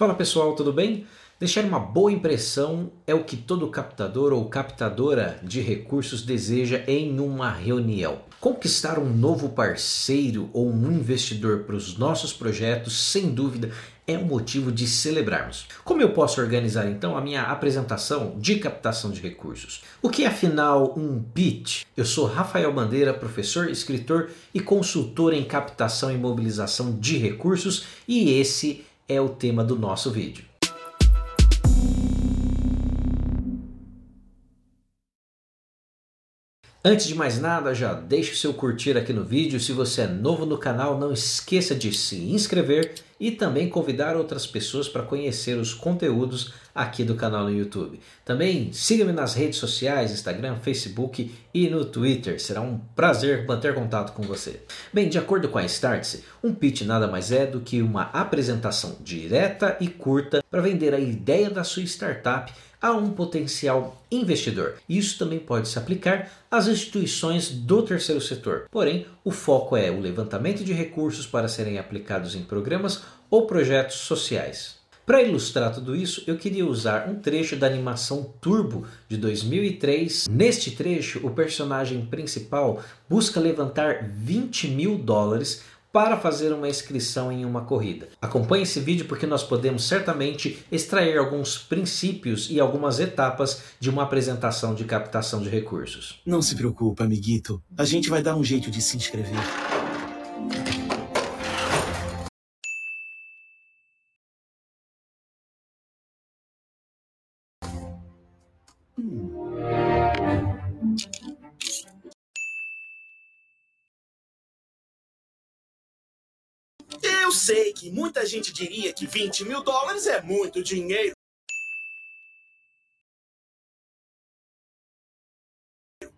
Fala pessoal, tudo bem? Deixar uma boa impressão é o que todo captador ou captadora de recursos deseja em uma reunião. Conquistar um novo parceiro ou um investidor para os nossos projetos, sem dúvida, é um motivo de celebrarmos. Como eu posso organizar então a minha apresentação de captação de recursos? O que é afinal um pitch? Eu sou Rafael Bandeira, professor, escritor e consultor em captação e mobilização de recursos, e esse é o tema do nosso vídeo. Antes de mais nada, já deixe o seu curtir aqui no vídeo. Se você é novo no canal, não esqueça de se inscrever e também convidar outras pessoas para conhecer os conteúdos aqui do canal no YouTube. Também siga-me nas redes sociais, Instagram, Facebook e no Twitter. Será um prazer manter contato com você. Bem, de acordo com a Startse, um pitch nada mais é do que uma apresentação direta e curta para vender a ideia da sua startup a um potencial investidor. Isso também pode se aplicar às instituições do terceiro setor. Porém, o foco é o levantamento de recursos para serem aplicados em programas ou projetos sociais. Para ilustrar tudo isso, eu queria usar um trecho da animação Turbo de 2003. Neste trecho, o personagem principal busca levantar 20 mil dólares para fazer uma inscrição em uma corrida. Acompanhe esse vídeo porque nós podemos certamente extrair alguns princípios e algumas etapas de uma apresentação de captação de recursos. Não se preocupe, amiguito. A gente vai dar um jeito de se inscrever. Eu sei que muita gente diria que 20 mil dólares é muito dinheiro.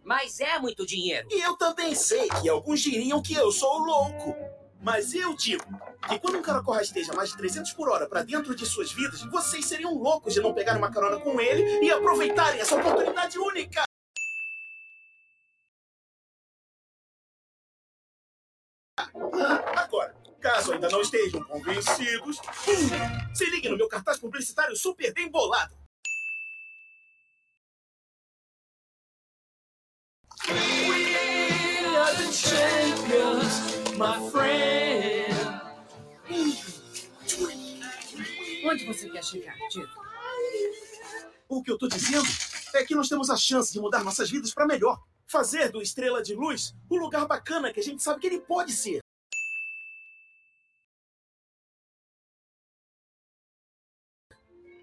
Mas é muito dinheiro. E eu também sei que alguns diriam que eu sou louco. Mas eu digo que quando um cara corre a esteja mais de 300 por hora para dentro de suas vidas, vocês seriam loucos de não pegar uma carona com ele e aproveitarem essa oportunidade única. Agora, Caso ainda não estejam convencidos, hum, se ligue no meu cartaz publicitário super bem bolado. We are the champions, my friend. Onde você quer chegar, Tito? O que eu tô dizendo é que nós temos a chance de mudar nossas vidas para melhor. Fazer do Estrela de Luz o lugar bacana que a gente sabe que ele pode ser.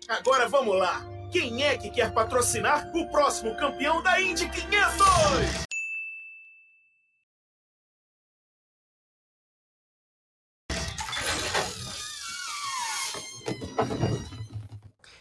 Agora vamos lá. Quem é que quer patrocinar o próximo campeão da Indy 500?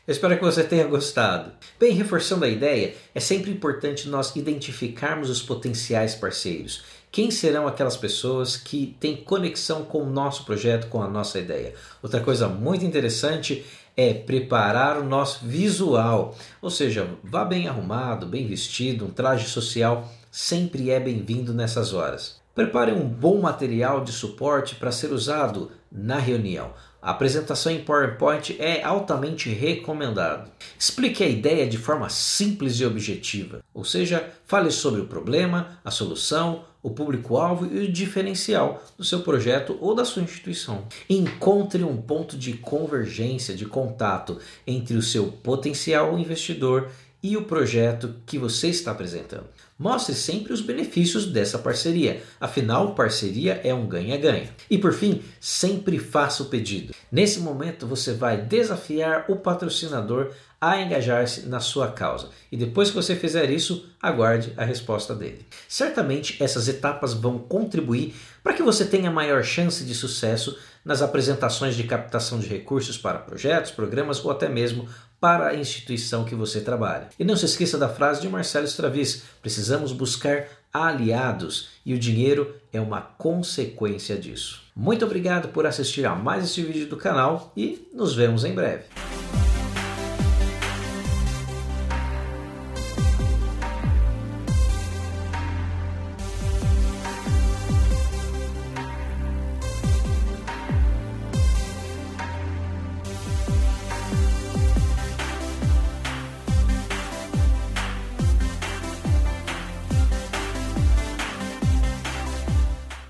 Espero que você tenha gostado. Bem, reforçando a ideia, é sempre importante nós identificarmos os potenciais parceiros. Quem serão aquelas pessoas que têm conexão com o nosso projeto, com a nossa ideia? Outra coisa muito interessante é preparar o nosso visual, ou seja, vá bem arrumado, bem vestido, um traje social sempre é bem-vindo nessas horas. Prepare um bom material de suporte para ser usado na reunião. A apresentação em PowerPoint é altamente recomendado. Explique a ideia de forma simples e objetiva, ou seja, fale sobre o problema, a solução, o público-alvo e o diferencial do seu projeto ou da sua instituição. Encontre um ponto de convergência, de contato entre o seu potencial investidor e o projeto que você está apresentando. Mostre sempre os benefícios dessa parceria, afinal, parceria é um ganha-ganha. E por fim, sempre faça o pedido. Nesse momento, você vai desafiar o patrocinador a engajar-se na sua causa. E depois que você fizer isso, aguarde a resposta dele. Certamente essas etapas vão contribuir para que você tenha maior chance de sucesso nas apresentações de captação de recursos para projetos, programas ou até mesmo para a instituição que você trabalha. E não se esqueça da frase de Marcelo Stravis: precisamos buscar aliados e o dinheiro é uma consequência disso. Muito obrigado por assistir a mais este vídeo do canal e nos vemos em breve.